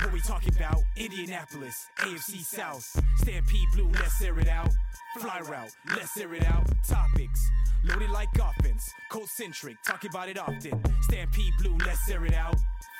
What we talking about? Indianapolis, AFC South. Stampede Blue, let's air it out. Fly route, let's air it out. Topics, loaded like offense. Colt centric, talking about it often. Stampede Blue, let's air it out.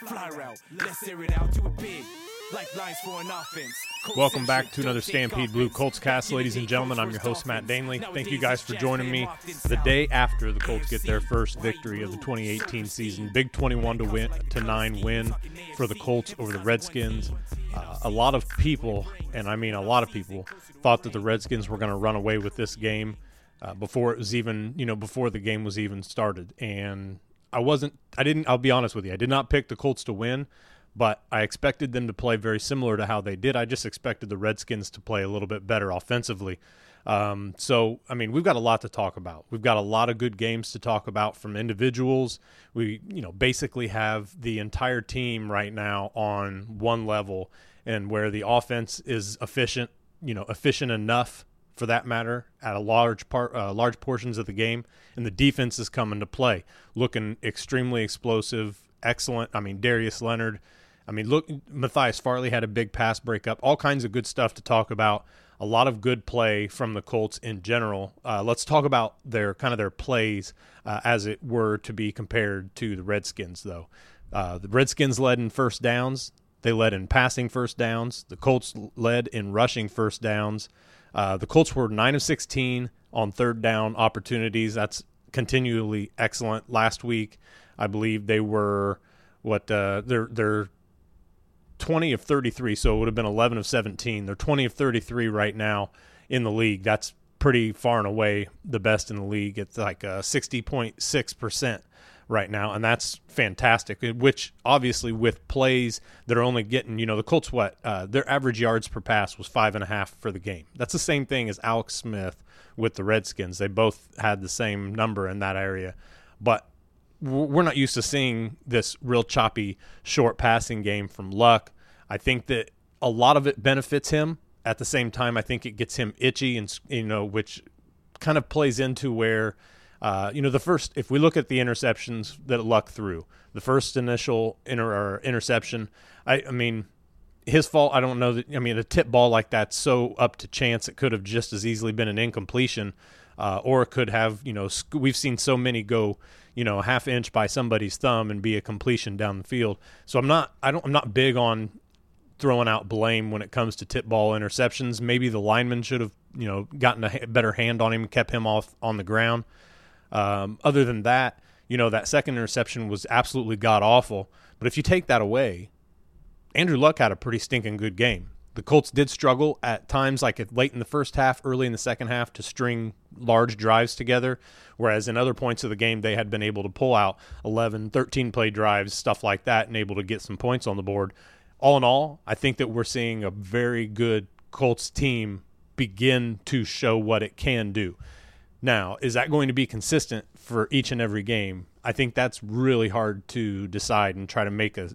Fly route, let's air it out. Do it big. Lifelines for an offense. Welcome back to another Stampede Blue. Colts cast, ladies and gentlemen. I'm your host, Matt. Danley. Thank you guys for joining me the day after the Colts get their first victory of the 2018 season. Big 21 to win to 9 win for the Colts over the Redskins. Uh, a lot of people, and I mean a lot of people, thought that the Redskins were going to run away with this game uh, before it was even, you know, before the game was even started. And I wasn't, I didn't, I'll be honest with you, I did not pick the Colts to win but I expected them to play very similar to how they did. I just expected the Redskins to play a little bit better offensively. Um, so, I mean, we've got a lot to talk about. We've got a lot of good games to talk about from individuals. We, you know, basically have the entire team right now on one level, and where the offense is efficient, you know, efficient enough for that matter at a large part uh, large portions of the game and the defense is coming to play looking extremely explosive excellent i mean darius leonard i mean look matthias farley had a big pass breakup all kinds of good stuff to talk about a lot of good play from the colts in general. Uh, let's talk about their kind of their plays uh, as it were to be compared to the redskins though. Uh, the redskins led in first downs. They led in passing first downs. The colts led in rushing first downs. Uh, the Colts were 9 of 16 on third down opportunities. That's continually excellent. Last week, I believe they were what uh, they're they're 20 of 33, so it would have been 11 of 17. They're 20 of 33 right now in the league. That's pretty far and away the best in the league. It's like uh, 60.6 percent right now, and that's fantastic. Which obviously with plays that are only getting, you know, the Colts what uh, their average yards per pass was five and a half for the game. That's the same thing as Alex Smith with the Redskins. They both had the same number in that area, but we're not used to seeing this real choppy short passing game from Luck. I think that a lot of it benefits him. At the same time, I think it gets him itchy, and you know, which kind of plays into where uh, you know, the first, if we look at the interceptions that Luck threw, the first initial inter, interception, I, I mean, his fault. I don't know that. I mean, a tip ball like that's so up to chance. It could have just as easily been an incompletion, uh, or could have. You know, sc- we've seen so many go, you know, half inch by somebody's thumb and be a completion down the field. So I'm not. I don't. I'm not big on throwing out blame when it comes to tip ball interceptions. Maybe the lineman should have, you know, gotten a ha- better hand on him, kept him off on the ground. Um, other than that, you know, that second interception was absolutely god awful. But if you take that away, Andrew Luck had a pretty stinking good game. The Colts did struggle at times, like late in the first half, early in the second half, to string large drives together. Whereas in other points of the game, they had been able to pull out 11, 13 play drives, stuff like that, and able to get some points on the board. All in all, I think that we're seeing a very good Colts team begin to show what it can do. Now, is that going to be consistent for each and every game? I think that's really hard to decide and try to make a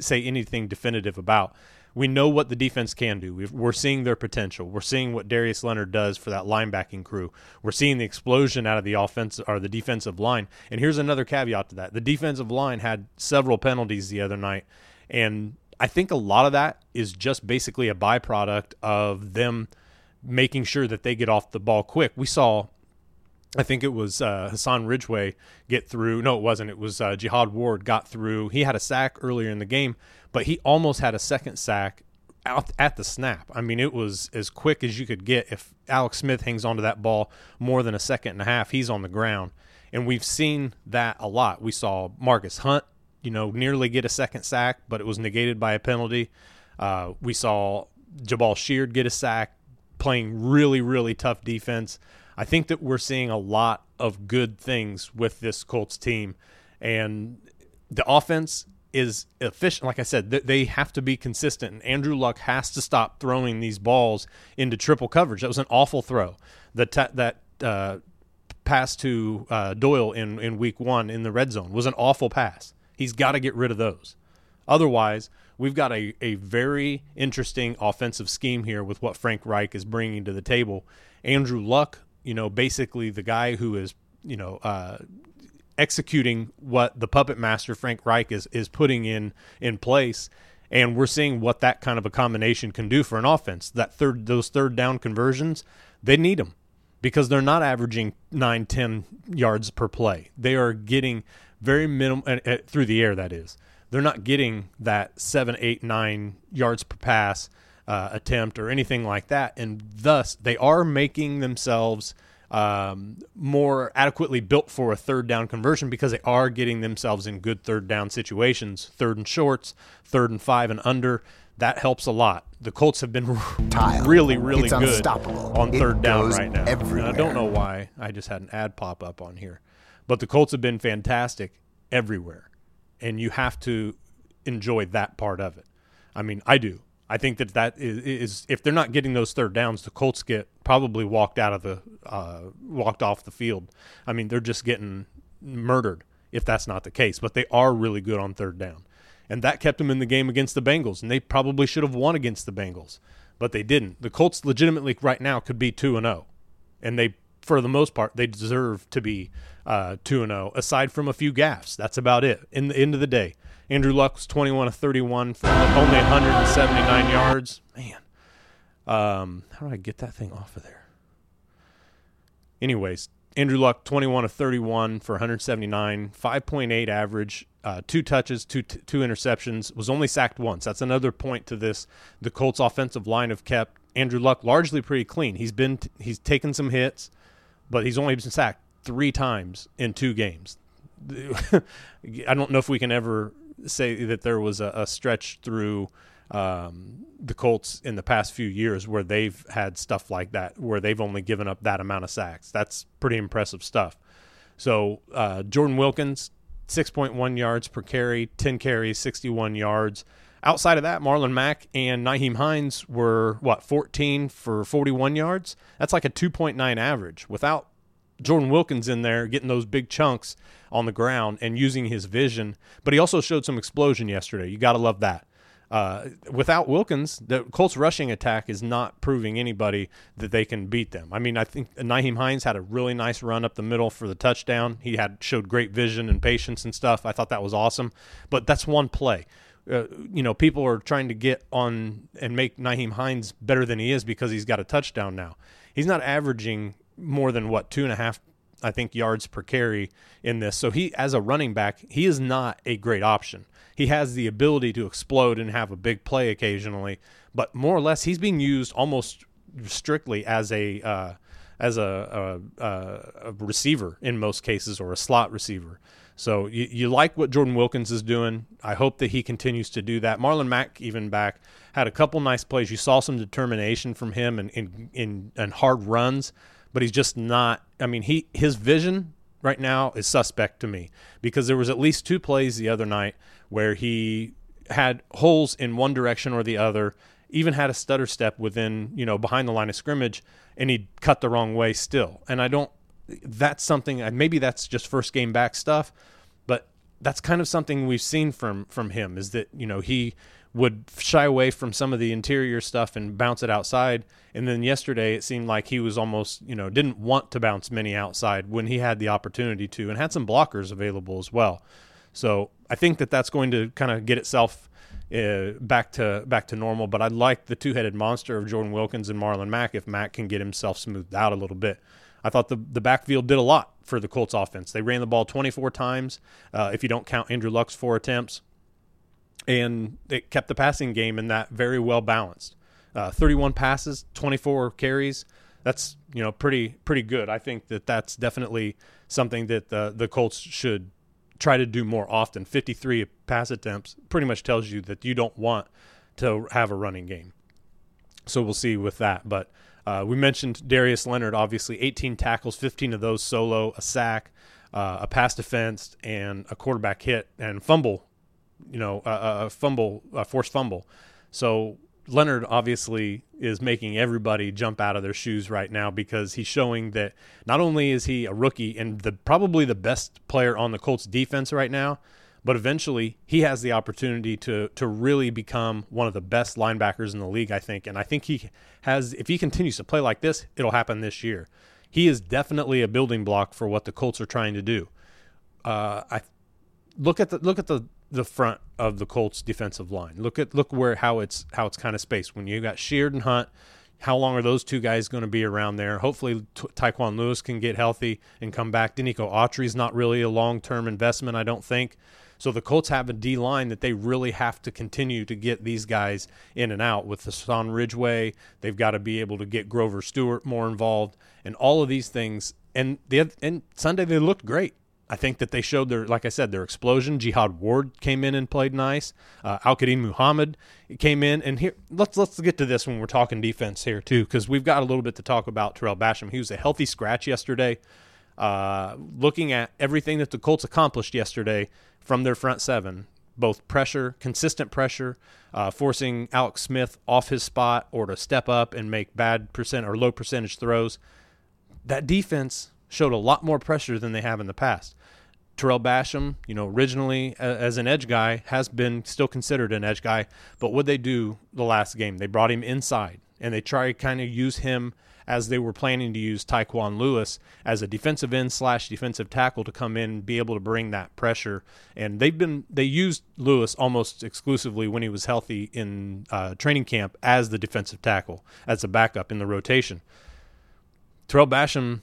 say anything definitive about. We know what the defense can do. We've, we're seeing their potential. We're seeing what Darius Leonard does for that linebacking crew. We're seeing the explosion out of the offense or the defensive line. And here's another caveat to that: the defensive line had several penalties the other night, and I think a lot of that is just basically a byproduct of them making sure that they get off the ball quick. We saw I think it was uh, Hassan Ridgeway get through. No, it wasn't. It was uh, Jihad Ward got through. He had a sack earlier in the game, but he almost had a second sack out at the snap. I mean, it was as quick as you could get. If Alex Smith hangs onto that ball more than a second and a half, he's on the ground. And we've seen that a lot. We saw Margus Hunt, you know, nearly get a second sack, but it was negated by a penalty. Uh, we saw Jabaal Sheard get a sack, playing really, really tough defense. I think that we're seeing a lot of good things with this Colts team. And the offense is efficient. Like I said, they have to be consistent. And Andrew Luck has to stop throwing these balls into triple coverage. That was an awful throw. The that uh, pass to uh, Doyle in, in week one in the red zone was an awful pass. He's got to get rid of those. Otherwise, we've got a, a very interesting offensive scheme here with what Frank Reich is bringing to the table. Andrew Luck, you know, basically the guy who is, you know, uh, executing what the puppet master Frank Reich is is putting in in place and we're seeing what that kind of a combination can do for an offense. That third those third down conversions, they need them because they're not averaging 9 10 yards per play. They are getting very minimal uh, uh, through the air that is. They're not getting that seven, eight, nine yards per pass uh, attempt or anything like that and thus they are making themselves um, more adequately built for a third down conversion because they are getting themselves in good third down situations, third and shorts, third and five and under. That helps a lot. The Colts have been Tile. really, really it's good on third it down right now. I don't know why. I just had an ad pop up on here, but the Colts have been fantastic everywhere, and you have to enjoy that part of it. I mean, I do. I think that that is, if they're not getting those third downs, the Colts get probably walked out of the uh, walked off the field. I mean, they're just getting murdered if that's not the case. But they are really good on third down, and that kept them in the game against the Bengals. And they probably should have won against the Bengals, but they didn't. The Colts legitimately right now could be two and zero, oh, and they for the most part they deserve to be uh, two and zero. Oh, aside from a few gaffes, that's about it. In the end of the day, Andrew Luck was 21 of 31 for only 179 yards. Man, um, how do I get that thing off of there? Anyways, Andrew Luck 21 of 31 for 179, 5.8 average, uh, two touches, two t- two interceptions. Was only sacked once. That's another point to this. The Colts' offensive line have kept Andrew Luck largely pretty clean. He's been t- he's taken some hits, but he's only been sacked three times in two games. I don't know if we can ever say that there was a, a stretch through um, the Colts in the past few years where they've had stuff like that, where they've only given up that amount of sacks. That's pretty impressive stuff. So uh, Jordan Wilkins, 6.1 yards per carry, 10 carries, 61 yards. Outside of that, Marlon Mack and Nyheim Hines were what 14 for 41 yards. That's like a 2.9 average. Without Jordan Wilkins in there getting those big chunks on the ground and using his vision. But he also showed some explosion yesterday. You got to love that. Uh, without Wilkins, the Colts rushing attack is not proving anybody that they can beat them. I mean, I think Nyheim Hines had a really nice run up the middle for the touchdown. He had showed great vision and patience and stuff. I thought that was awesome. But that's one play. Uh, you know, people are trying to get on and make Nyheim Hines better than he is because he's got a touchdown now. He's not averaging more than what two and a half I think yards per carry in this. So he as a running back, he is not a great option. He has the ability to explode and have a big play occasionally, but more or less he's being used almost strictly as a uh, as a, a, a, receiver in most cases or a slot receiver. So you, you like what Jordan Wilkins is doing. I hope that he continues to do that. Marlon Mack even back had a couple nice plays. You saw some determination from him and in, in, in hard runs but he's just not. I mean, he his vision right now is suspect to me because there was at least two plays the other night where he had holes in one direction or the other, even had a stutter step within, you know, behind the line of scrimmage, and he cut the wrong way still. And I don't. That's something. Maybe that's just first game back stuff, but that's kind of something we've seen from from him is that you know he would shy away from some of the interior stuff and bounce it outside. And then yesterday, it seemed like he was almost, you know, didn't want to bounce many outside when he had the opportunity to, and had some blockers available as well. So I think that that's going to kind of get itself uh, back to back to normal. But I like the two-headed monster of Jordan Wilkins and Marlon Mack if Mack can get himself smoothed out a little bit. I thought the the backfield did a lot for the Colts offense. They ran the ball 24 times. Uh, if you don't count Andrew Luck's four attempts, and it kept the passing game in that very well balanced. Uh, 31 passes, 24 carries. That's you know pretty pretty good. I think that that's definitely something that the the Colts should try to do more often. 53 pass attempts pretty much tells you that you don't want to have a running game. So we'll see with that. But uh, we mentioned Darius Leonard, obviously 18 tackles, 15 of those solo, a sack, uh, a pass defense, and a quarterback hit and fumble. You know, a, a fumble, a forced fumble. So Leonard obviously is making everybody jump out of their shoes right now because he's showing that not only is he a rookie and the probably the best player on the Colts defense right now, but eventually he has the opportunity to to really become one of the best linebackers in the league, I think. And I think he has if he continues to play like this, it'll happen this year. He is definitely a building block for what the Colts are trying to do. Uh, I look at the look at the the front of the Colts defensive line. Look at look where how it's how it's kind of spaced. When you got Sheard and Hunt, how long are those two guys going to be around there? Hopefully, T- Tyquan Lewis can get healthy and come back. Denico Autry's not really a long term investment, I don't think. So the Colts have a D line that they really have to continue to get these guys in and out. With the Hassan Ridgeway, they've got to be able to get Grover Stewart more involved, and all of these things. And the and Sunday they looked great. I think that they showed their, like I said, their explosion. Jihad Ward came in and played nice. Uh, Al Quadin Muhammad came in, and here let's let's get to this when we're talking defense here too, because we've got a little bit to talk about. Tarell Basham, he was a healthy scratch yesterday. Uh, looking at everything that the Colts accomplished yesterday from their front seven, both pressure, consistent pressure, uh, forcing Alex Smith off his spot or to step up and make bad percent or low percentage throws. That defense showed a lot more pressure than they have in the past. Tarell Basham, you know, originally as an edge guy, has been still considered an edge guy. But what they do the last game, they brought him inside and they try to kind of use him as they were planning to use Tyquan Lewis as a defensive end slash defensive tackle to come in and be able to bring that pressure. And they've been they used Lewis almost exclusively when he was healthy in uh, training camp as the defensive tackle as a backup in the rotation. Tarell Basham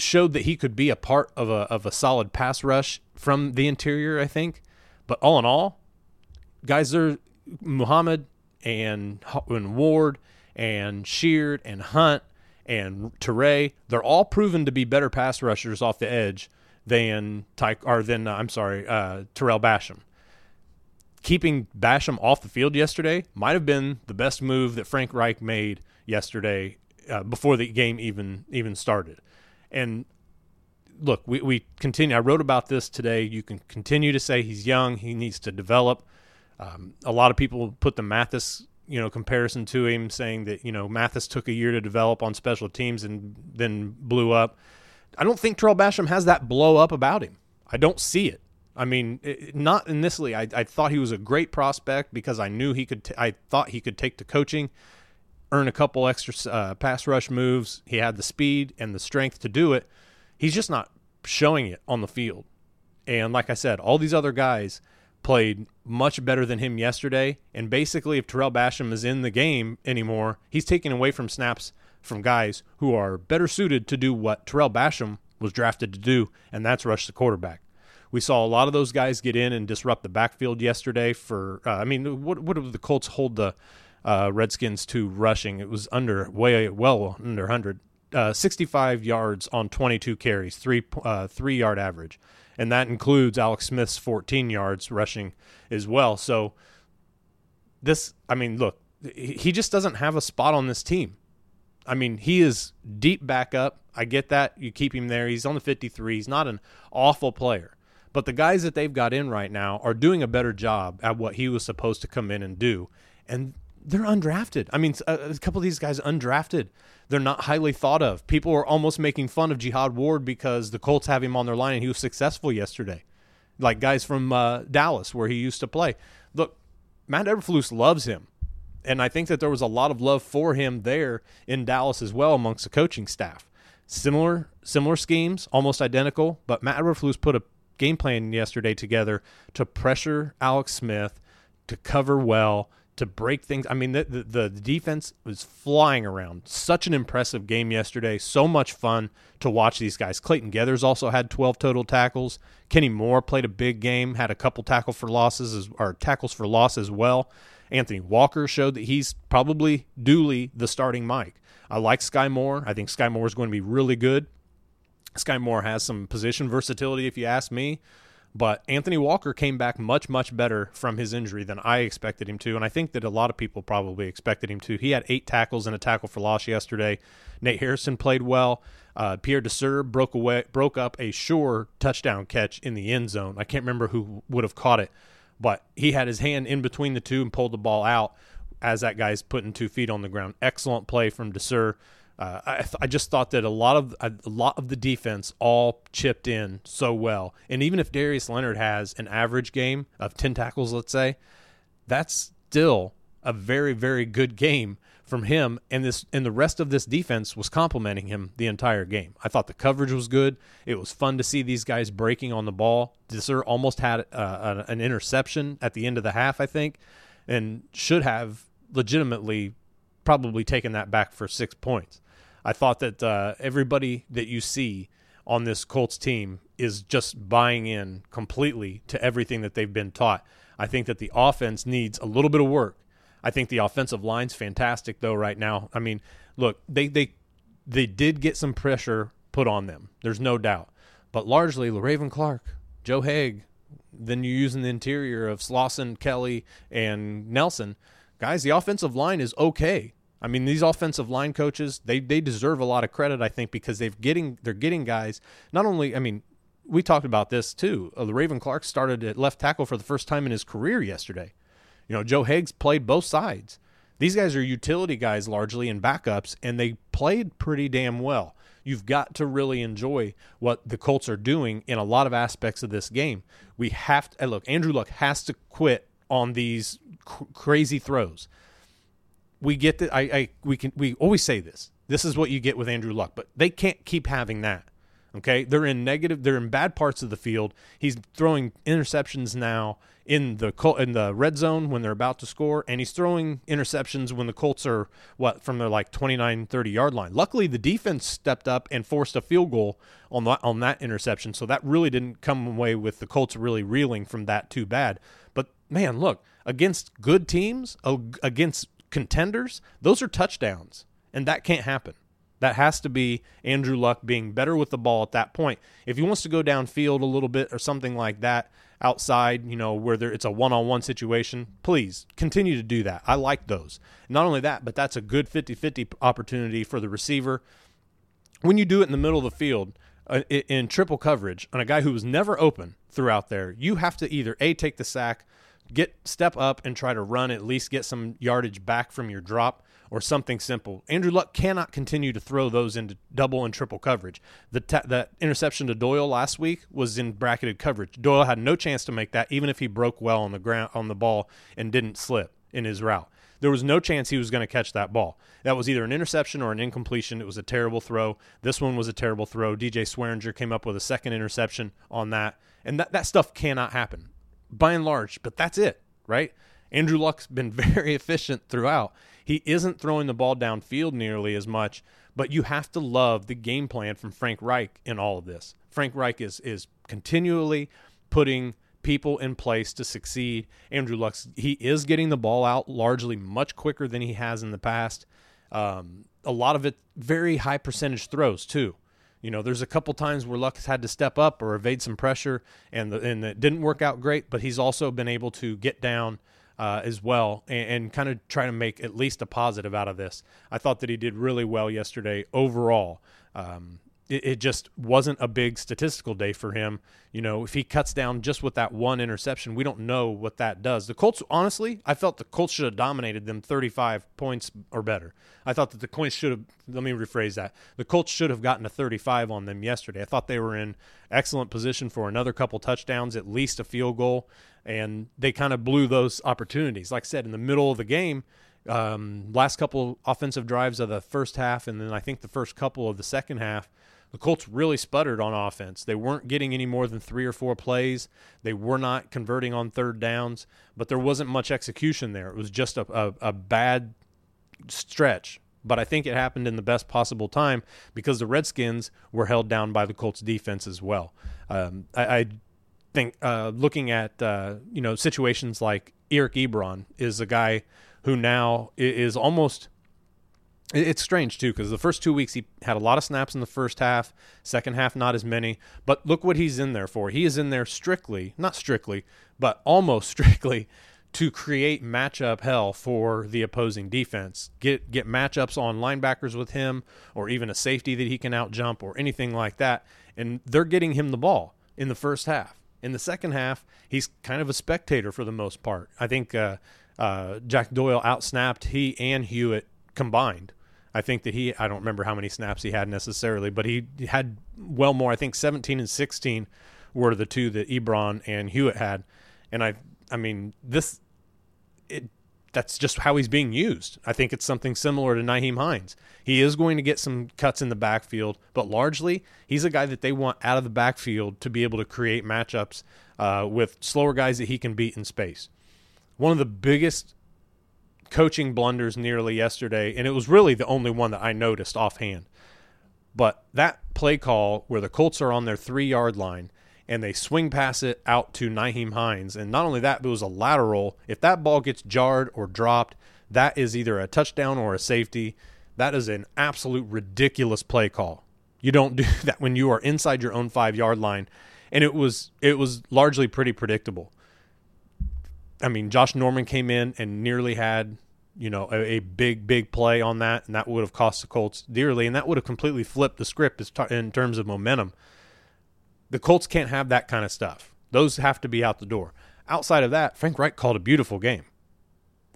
showed that he could be a part of a of a solid pass rush from the interior, I think. But all in all, guys, are Muhammad and, and Ward and Sheard and Hunt and Turay, they're all proven to be better pass rushers off the edge than Ty or than uh, I'm sorry, uh, Tarell Basham. Keeping Basham off the field yesterday might have been the best move that Frank Reich made yesterday uh, before the game even even started. And look, we, we continue. I wrote about this today. You can continue to say he's young. He needs to develop. Um, a lot of people put the Mathis, you know, comparison to him, saying that you know Mathis took a year to develop on special teams and then blew up. I don't think Tarell Basham has that blow up about him. I don't see it. I mean, not in this league. I, I, thought he was a great prospect because I knew he could. T- I thought he could take to coaching earn a couple extra uh, pass rush moves. He had the speed and the strength to do it. He's just not showing it on the field. And like I said, all these other guys played much better than him yesterday. And basically, if Tarell Basham is in the game anymore, he's taking away from snaps from guys who are better suited to do what Tarell Basham was drafted to do, and that's rush the quarterback. We saw a lot of those guys get in and disrupt the backfield yesterday. For uh, I mean, what what did the Colts hold the uh, Redskins to rushing. It was under way well under 100, uh, 65 yards on 22 carries, three uh, three yard average, and that includes Alex Smith's 14 yards rushing as well. So this, I mean, look, he just doesn't have a spot on this team. I mean, he is deep backup. I get that. You keep him there. He's on the 53. He's not an awful player. But the guys that they've got in right now are doing a better job at what he was supposed to come in and do. And they're undrafted. I mean, a, a, couple of these guys undrafted. They're not highly thought of. People are almost making fun of Jihad Ward because the Colts have him on their line and he was successful yesterday. Like guys from uh, Dallas where he used to play. Look, Matt Eberflus loves him. And I think that there was a lot of love for him there in Dallas as well amongst the coaching staff. Similar similar schemes, almost identical, but Matt Eberflus put a game plan yesterday together to pressure Alex Smith, to cover well, to break things. I mean, the, the, the defense was flying around. Such an impressive game yesterday. So much fun to watch these guys. Clayton Geathers also had 12 total tackles. Kenny Moore played a big game, had a couple tackle for losses as, or tackles for loss as well. Anthony Walker showed that he's probably duly the starting Mike. I like Skai Moore. I think Skai Moore is going to be really good. Skai Moore has some position versatility, if you ask me. But Anthony Walker came back much, much better from his injury than I expected him to. And I think that a lot of people probably expected him to. He had eight tackles and a tackle for loss yesterday. Nate Hairston played well. Uh, Pierre Desir broke away, broke up a sure touchdown catch in the end zone. I can't remember who would have caught it, but he had his hand in between the two and pulled the ball out as that guy's putting two feet on the ground. Excellent play from Desir. Uh, I, th- I just thought that a lot of a lot of the defense all chipped in so well, and even if Darius Leonard has an average game of ten tackles, let's say, that's still a very very good game from him. And this and the rest of this defense was complimenting him the entire game. I thought the coverage was good. It was fun to see these guys breaking on the ball. Desir almost had uh, an interception at the end of the half, I think, and should have legitimately probably taken that back for six points. I thought that uh, everybody that you see on this Colts team is just buying in completely to everything that they've been taught. I think that the offense needs a little bit of work. I think the offensive line's fantastic though right now. I mean, look, they they they did get some pressure put on them. There's no doubt. But largely Le'Raven Clark, Joe Haeg, then you're using the interior of Slauson, Kelly, and Nelson. Guys, the offensive line is okay. I mean, these offensive line coaches, they they deserve a lot of credit, I think, because they've getting they're getting guys. Not only, I mean, we talked about this too. Uh, Raven Clark started at left tackle for the first time in his career yesterday. You know, Joe Haeg's played both sides. These guys are utility guys largely and backups, and they played pretty damn well. You've got to really enjoy what the Colts are doing in a lot of aspects of this game. We have to look. Andrew Luck has to quit on these cr- crazy throws we get that I, I we can we always say this. This is what you get with Andrew Luck, but they can't keep having that. Okay, they're in negative. They're in bad parts of the field. He's throwing interceptions now in the in the red zone when they're about to score, and he's throwing interceptions when the Colts are what from their like 29, 30 yard line. Luckily, the defense stepped up and forced a field goal on that on that interception, so that really didn't come away with the Colts really reeling from that too bad. But man, look against good teams, against contenders, those are touchdowns, and that can't happen. That has to be Andrew Luck being better with the ball at that point. If he wants to go downfield a little bit or something like that outside, you know, where there, it's a one on one situation, please continue to do that. I like those. Not only that, but that's a good 50 50 opportunity for the receiver. When you do it in the middle of the field, uh, in triple coverage on a guy who was never open throughout there, you have to either A, take the sack get step up and try to run at least get some yardage back from your drop or something simple. Andrew Luck cannot continue to throw those into double and triple coverage. The ta- that interception to Doyle last week was in bracketed coverage. Doyle had no chance to make that even if he broke well on the ground on the ball and didn't slip in his route. There was no chance he was going to catch that ball. That was either an interception or an incompletion. It was a terrible throw. This one was a terrible throw. DJ Swearinger came up with a second interception on that. And that, that stuff cannot happen by and large, but that's it, right? Andrew Luck's been very efficient throughout. He isn't throwing the ball downfield nearly as much, but you have to love the game plan from Frank Reich in all of this. Frank Reich is is continually putting people in place to succeed. Andrew Luck's he is getting the ball out largely much quicker than he has in the past. Um, a lot of it very high percentage throws too. You know, there's a couple times where Luck has had to step up or evade some pressure, and the, and it didn't work out great. But he's also been able to get down uh, as well and, and kind of try to make at least a positive out of this. I thought that he did really well yesterday overall. Um, it, it just wasn't a big statistical day for him. You know, if he cuts down just with that one interception, we don't know what that does. The Colts, honestly, I felt the Colts should have dominated them 35 points or better. I thought that the Colts should have, let me rephrase that. The Colts should have gotten a 35 on them yesterday. I thought they were in excellent position for another couple touchdowns, at least a field goal, and they kind of blew those opportunities. Like I said, in the middle of the game, um, last couple offensive drives of the first half, and then I think the first couple of the second half, The Colts really sputtered on offense. They weren't getting any more than three or four plays. They were not converting on third downs, but there wasn't much execution there. It was just a, a, a bad stretch. But I think it happened in the best possible time because the Redskins were held down by the Colts defense as well. Um, I, I, think uh, looking at uh, you know situations like Eric Ebron is a guy who now is almost it's strange too because the first two weeks he had a lot of snaps in the first half, second half not as many. But look what he's in there for. He is in there strictly, not strictly, but almost strictly to create matchup hell for the opposing defense. Get get matchups on linebackers with him, or even a safety that he can out jump, or anything like that. And they're getting him the ball in the first half. In the second half, he's kind of a spectator for the most part. I think uh, uh, Jack Doyle outsnapped he and Hewitt combined I think that he, I don't remember how many snaps he had necessarily, but he had well more. I think 17 and 16 were the two that Ebron and Hewitt had. And I, I mean, this, it, that's just how he's being used. I think it's something similar to Nyheim Hines. He is going to get some cuts in the backfield, but largely he's a guy that they want out of the backfield to be able to create matchups uh, with slower guys that he can beat in space. One of the biggest coaching blunders nearly yesterday, and it was really the only one that I noticed offhand. But that play call where the Colts are on their three yard line and they swing pass it out to Nyheim Hines, and not only that, but it was a lateral. If that ball gets jarred or dropped, that is either a touchdown or a safety. That is an absolute ridiculous play call. You don't do that when you are inside your own five yard line, and it was it was largely pretty predictable. I mean, Josh Norman came in and nearly had, you know, a, a, big, big play on that, and that would have cost the Colts dearly, and that would have completely flipped the script in terms of momentum. The Colts can't have that kind of stuff. Those have to be out the door. Outside of that, Frank Reich called a beautiful game.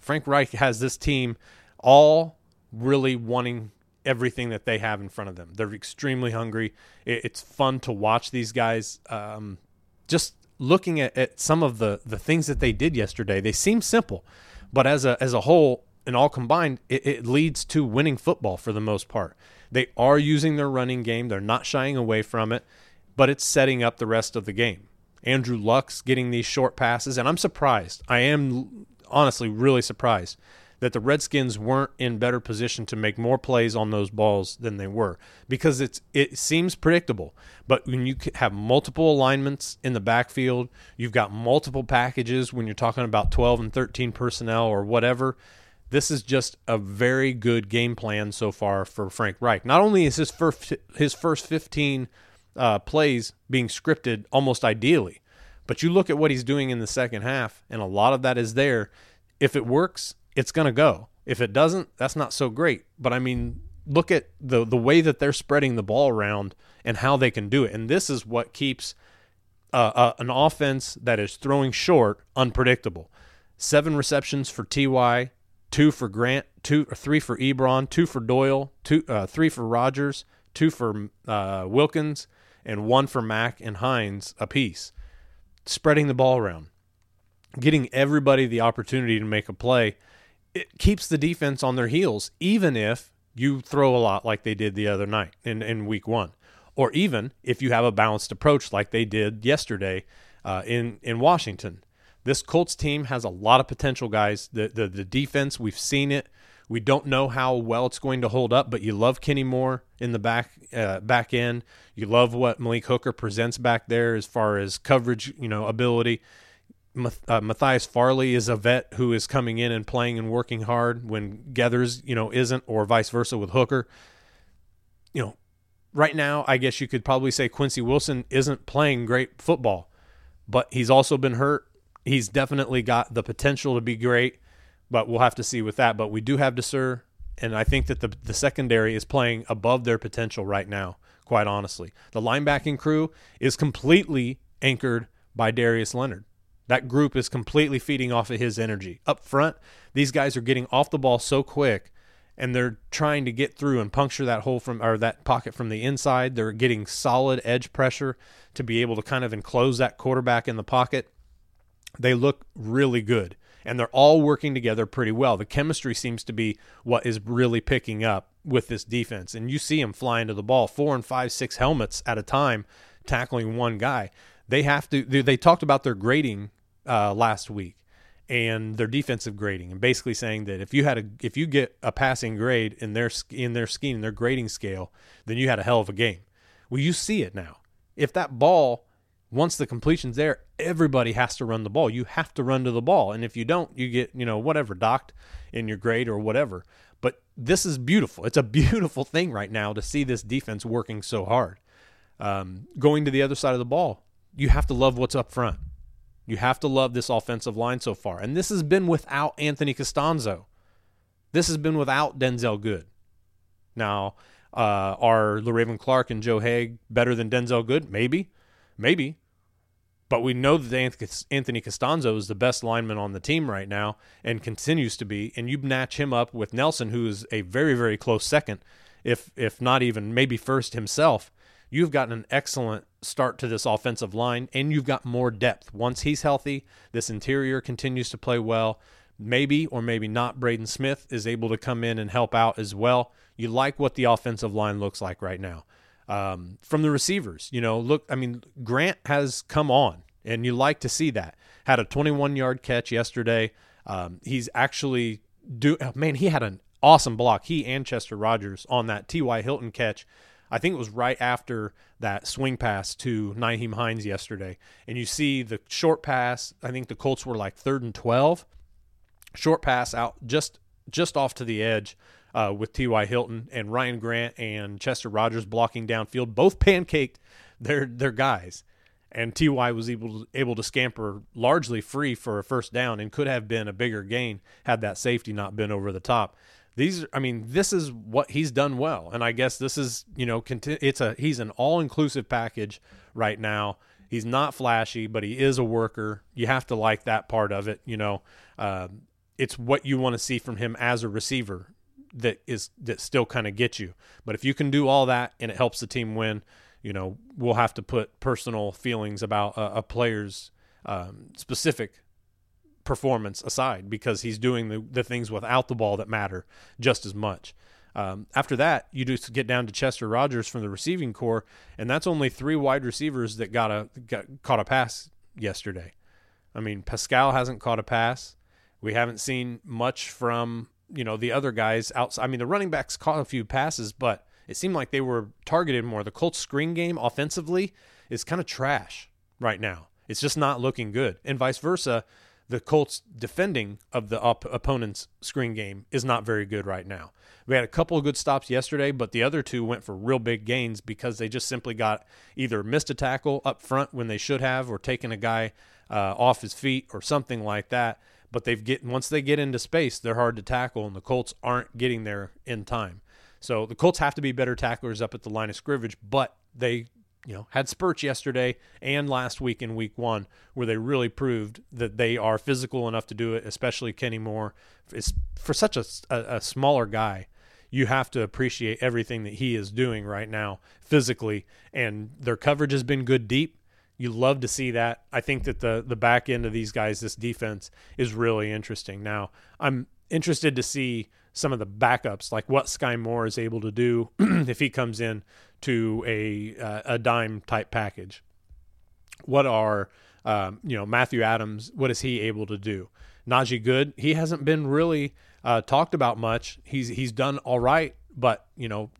Frank Reich has this team all really wanting everything that they have in front of them. They're extremely hungry. It's fun to watch these guys. Um, just looking at, at some of the the things that they did yesterday, they seem simple, but as a as a whole and all combined, it, it leads to winning football for the most part. They are using their running game; they're not shying away from it, but it's setting up the rest of the game. Andrew Luck's getting these short passes, and I'm surprised. I am honestly really surprised that the Redskins weren't in better position to make more plays on those balls than they were because it's it seems predictable. But when you have multiple alignments in the backfield, you've got multiple packages when you're talking about 12 and 13 personnel or whatever. This is just a very good game plan so far for Frank Reich. Not only is his first his first 15 uh, plays being scripted almost ideally, but you look at what he's doing in the second half, and a lot of that is there. If it works, it's going to go. If it doesn't, that's not so great. But I mean, look at the the way that they're spreading the ball around and how they can do it. And this is what keeps uh, uh, an offense that is throwing short unpredictable. Seven receptions for Ty, two for Grant, two or three for Ebron, two for Doyle, two uh, three for Rogers, two for uh, Wilkins, and one for Mack and Hines apiece. Spreading the ball around, getting everybody the opportunity to make a play it keeps the defense on their heels, even if you throw a lot like they did the other night in, in week one, or even if you have a balanced approach like they did yesterday uh, in, in Washington. This Colts team has a lot of potential, guys. The, the, the defense, we've seen it. We don't know how well it's going to hold up, but you love Kenny Moore in the back uh, back end. You love what Malik Hooker presents back there as far as coverage, you know, ability uh, Matthias Farley is a vet who is coming in and playing and working hard when Geathers, you know, isn't, or vice versa with Hooker. You know, right now, I guess you could probably say Quincy Wilson isn't playing great football, but he's also been hurt. He's definitely got the potential to be great, but we'll have to see with that. But we do have Desir, and I think that the the secondary is playing above their potential right now. Quite honestly, the linebacking crew is completely anchored by Darius Leonard. That group is completely feeding off of his energy. Up front, these guys are getting off the ball so quick and they're trying to get through and puncture that hole from or that pocket from the inside. They're getting solid edge pressure to be able to kind of enclose that quarterback in the pocket. They look really good and they're all working together pretty well. The chemistry seems to be what is really picking up with this defense. And you see them flying to the ball, four and five, six helmets at a time, tackling one guy. They have to. They talked about their grading uh, last week and their defensive grading, and basically saying that if you had a if you get a passing grade in their in their scheme, in their grading scale, then you had a hell of a game. Well, you see it now. If that ball once the completion's there, everybody has to run the ball. You have to run to the ball. And if you don't, you get, you know, whatever docked in your grade or whatever. But this is beautiful. It's a beautiful thing right now to see this defense working so hard. Um, going to the other side of the ball, you have to love what's up front. You have to love this offensive line so far. And this has been without Anthony Castonzo. This has been without Denzelle Good. Now, uh, are Le'Raven Clark and Joe Haeg better than Denzelle Good? Maybe. Maybe. But we know that Anthony Castonzo is the best lineman on the team right now and continues to be. And you match him up with Nelson, who is a very, very close second, if if not even maybe first himself. You've gotten an excellent start to this offensive line, and you've got more depth. Once he's healthy, this interior continues to play well. Maybe or maybe not, Braden Smith is able to come in and help out as well. You like what the offensive line looks like right now um, from the receivers. You know, look, I mean, Grant has come on, and you like to see that. Had a 21 yard catch yesterday. Um, he's actually do oh, man. He had an awesome block. He and Chester Rogers on that T.Y. Hilton catch. I think it was right after that swing pass to Nyheim Hines yesterday. And you see the short pass. I think the Colts were like third and 12. Short pass out just just off to the edge uh, with T.Y. Hilton and Ryan Grant and Chester Rogers blocking downfield, both pancaked their their guys. And Ty was able to, able to scamper largely free for a first down and could have been a bigger gain had that safety not been over the top. These, I mean, this is what he's done well, and I guess this is, you know, it's a he's an all inclusive package right now. He's not flashy, but he is a worker. You have to like that part of it. You know, uh, it's what you want to see from him as a receiver that is that still kind of gets you. But if you can do all that and it helps the team win, you know, we'll have to put personal feelings about a, a player's um, specific performance aside because he's doing the, the things without the ball that matter just as much. Um, after that, you just get down to Chester Rogers from the receiving core, and that's only three wide receivers that got a got caught a pass yesterday. I mean, Pascal hasn't caught a pass. We haven't seen much from you know the other guys outside. I mean, the running backs caught a few passes, but it seemed like they were targeted more. The Colts screen game offensively is kind of trash right now. It's just not looking good, and vice versa. The Colts defending of the op- opponent's screen game is not very good right now. We had a couple of good stops yesterday, but the other two went for real big gains because they just simply got either missed a tackle up front when they should have, or taken a guy uh, off his feet, or something like that but they've get once they get into space, they're hard to tackle, and the Colts aren't getting there in time. So the Colts have to be better tacklers up at the line of scrimmage, but they you know had spurts yesterday and last week in week one where they really proved that they are physical enough to do it especially kenny moore is for such a, a, a, smaller guy you have to appreciate everything that he is doing right now physically and their coverage has been good deep you love to see that. I think that the the back end of these guys, this defense, is really interesting. Now, I'm interested to see some of the backups, like what Skai Moore is able to do if he comes in to a uh, a dime type package. What are um, you know Matthew Adams? What is he able to do? Najee Goode, he hasn't been really uh, talked about much. He's he's done all right, but you know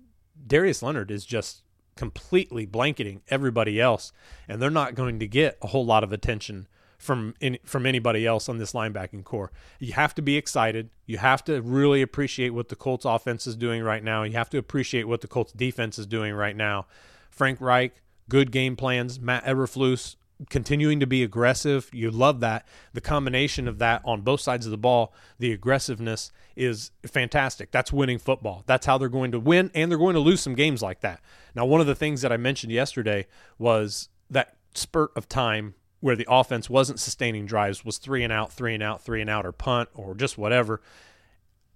Darius Leonard is just completely blanketing everybody else, and they're not going to get a whole lot of attention from in, from anybody else on this linebacking core. You have to be excited. You have to really appreciate what the Colts offense is doing right now. You have to appreciate what the Colts defense is doing right now. Frank Reich, good game plans. Matt Eberflus, continuing to be aggressive. You love that. The combination of that on both sides of the ball, the aggressiveness is fantastic. That's winning football. That's how they're going to win, and they're going to lose some games like that. Now, one of the things that I mentioned yesterday was that spurt of time where the offense wasn't sustaining drives was three and out, three and out, three and out, or punt, or just whatever.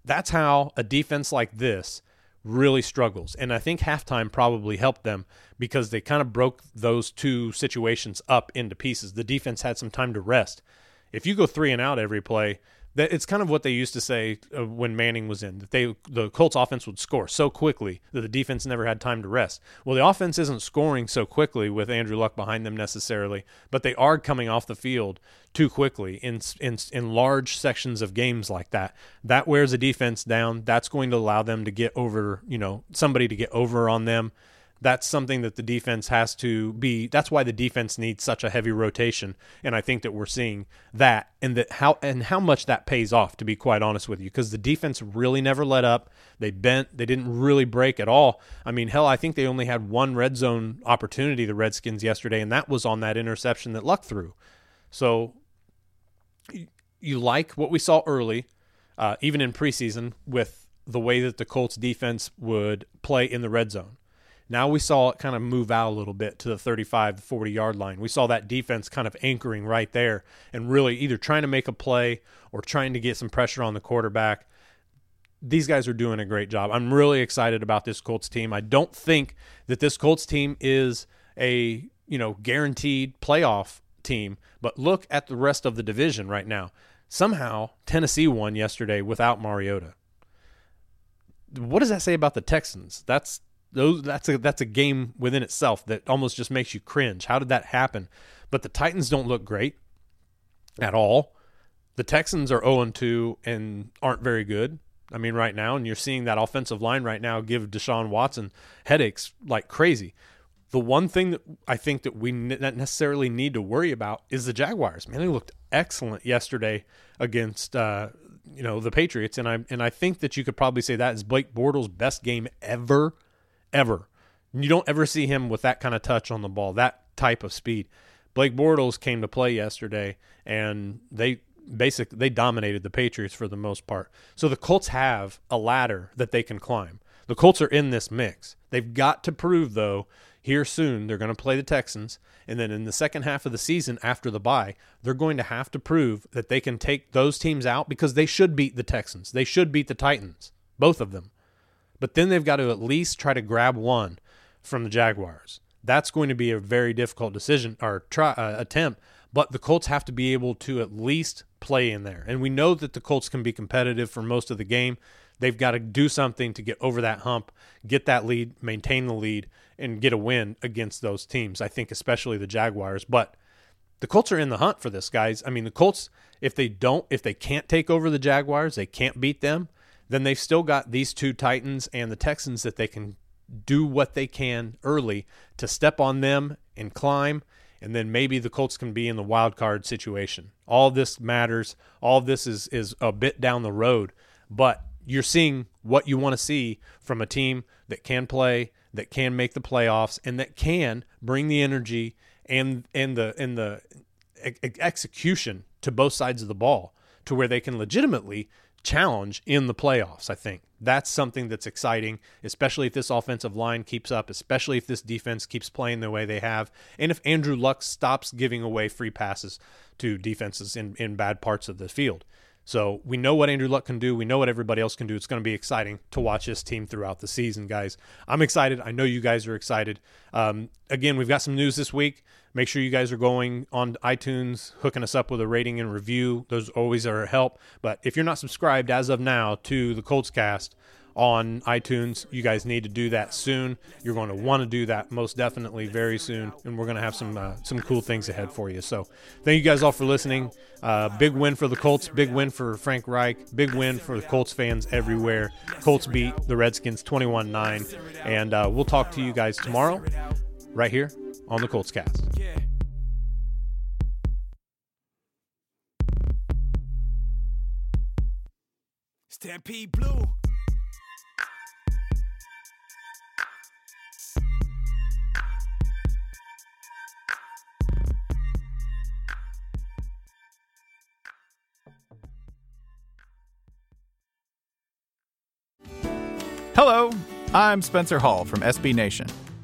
That's how a defense like this really struggles. And I think halftime probably helped them because they kind of broke those two situations up into pieces. The defense had some time to rest. If you go three and out every play, that it's kind of what they used to say uh, when Manning was in that they the Colts offense would score so quickly that the defense never had time to rest. Well, the offense isn't scoring so quickly with Andrew Luck behind them necessarily, but they are coming off the field too quickly in in in large sections of games like that. That wears a defense down. That's going to allow them to get over, you know, somebody to get over on them that's something that the defense has to be that's why the defense needs such a heavy rotation. And i think that we're seeing that and that how and how much that pays off to be quite honest with you because the defense really never let up. They bent they didn't really break at all. I mean hell i think they only had one red zone opportunity the redskins yesterday and that was on that interception that luck threw. So you like what we saw early uh, even in preseason with the way that the colts defense would play in the red zone now we saw it kind of move out a little bit to the 35 40 yard line. We saw that defense kind of anchoring right there and really either trying to make a play or trying to get some pressure on the quarterback. These guys are doing a great job. I'm really excited about this Colts team. I don't think that this Colts team is a, you know, guaranteed playoff team, but look at the rest of the division right now. Somehow Tennessee won yesterday without Mariota. What does that say about the Texans? That's those that's a that's a game within itself that almost just makes you cringe. How did that happen? But the Titans don't look great at all. The Texans are 0 2 and aren't very good. I mean, right now, and you're seeing that offensive line right now give Deshaun Watson headaches like crazy. The one thing that I think that we necessarily need to worry about is the Jaguars. Man, they looked excellent yesterday against uh, you know the Patriots, and I and I think that you could probably say that is Blake Bortles' best game ever ever. You don't ever see him with that kind of touch on the ball, that type of speed. Blake Bortles came to play yesterday, and they basically they dominated the Patriots for the most part. So the Colts have a ladder that they can climb. The Colts are in this mix. They've got to prove though here soon they're going to play the Texans and then in the second half of the season after the bye, they're going to have to prove that they can take those teams out because they should beat the Texans. They should beat the Titans, both of them. But then they've got to at least try to grab one from the Jaguars. That's going to be a very difficult decision or try uh, attempt. But the Colts have to be able to at least play in there, and we know that the Colts can be competitive for most of the game. They've got to do something to get over that hump, get that lead, maintain the lead, and get a win against those teams. I think especially the Jaguars, but the Colts are in the hunt for this, guys. I mean, the Colts, if they don't, if they can't take over the Jaguars, they can't beat them then they've still got these two Titans and the Texans that they can do what they can early to step on them and climb. And then maybe the Colts can be in the wild card situation. All this matters. All this is is a bit down the road, but you're seeing what you want to see from a team that can play, that can make the playoffs, and that can bring the energy and and the and the execution to both sides of the ball to where they can legitimately challenge in the playoffs, I think. That's something that's exciting, especially if this offensive line keeps up, especially if this defense keeps playing the way they have, and if Andrew Luck stops giving away free passes to defenses in, in bad parts of the field. So we know what Andrew Luck can do. We know what everybody else can do. It's going to be exciting to watch this team throughout the season, guys. I'm excited. I know you guys are excited. Um, again, we've got some news this week. Make sure you guys are going on iTunes, hooking us up with a rating and review. Those always are a help. But if you're not subscribed as of now to the Colts Cast, on iTunes. You guys need to do that soon. You're going to want to do that most definitely very soon, and we're going to have some uh, some cool things ahead for you. So, thank you guys all for listening. Uh, big win for the Colts. Big win for Frank Reich. Big win for the Colts fans everywhere. Colts beat the Redskins 21-9, and uh, we'll talk to you guys tomorrow, right here on the Colts Cast. Stampede Blue. Hello, I'm Spencer Hall from SB Nation,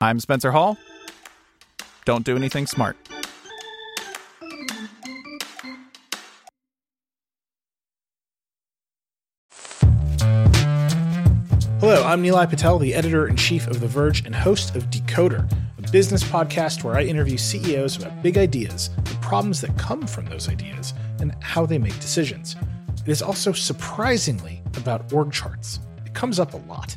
I'm Spencer Hall. Don't do anything smart. Hello, I'm Nilay Patel, the editor in chief of The Verge and host of Decoder, a business podcast where I interview CEOs about big ideas, the problems that come from those ideas, and how they make decisions. It is also surprisingly about org charts. It comes up a lot.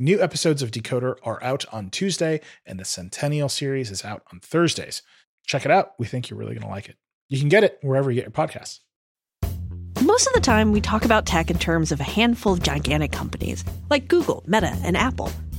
New episodes of Decoder are out on Tuesday, and the Centennial series is out on Thursdays. Check it out. We think you're really going to like it. You can get it wherever you get your podcasts. Most of the time, we talk about tech in terms of a handful of gigantic companies like Google, Meta, and Apple.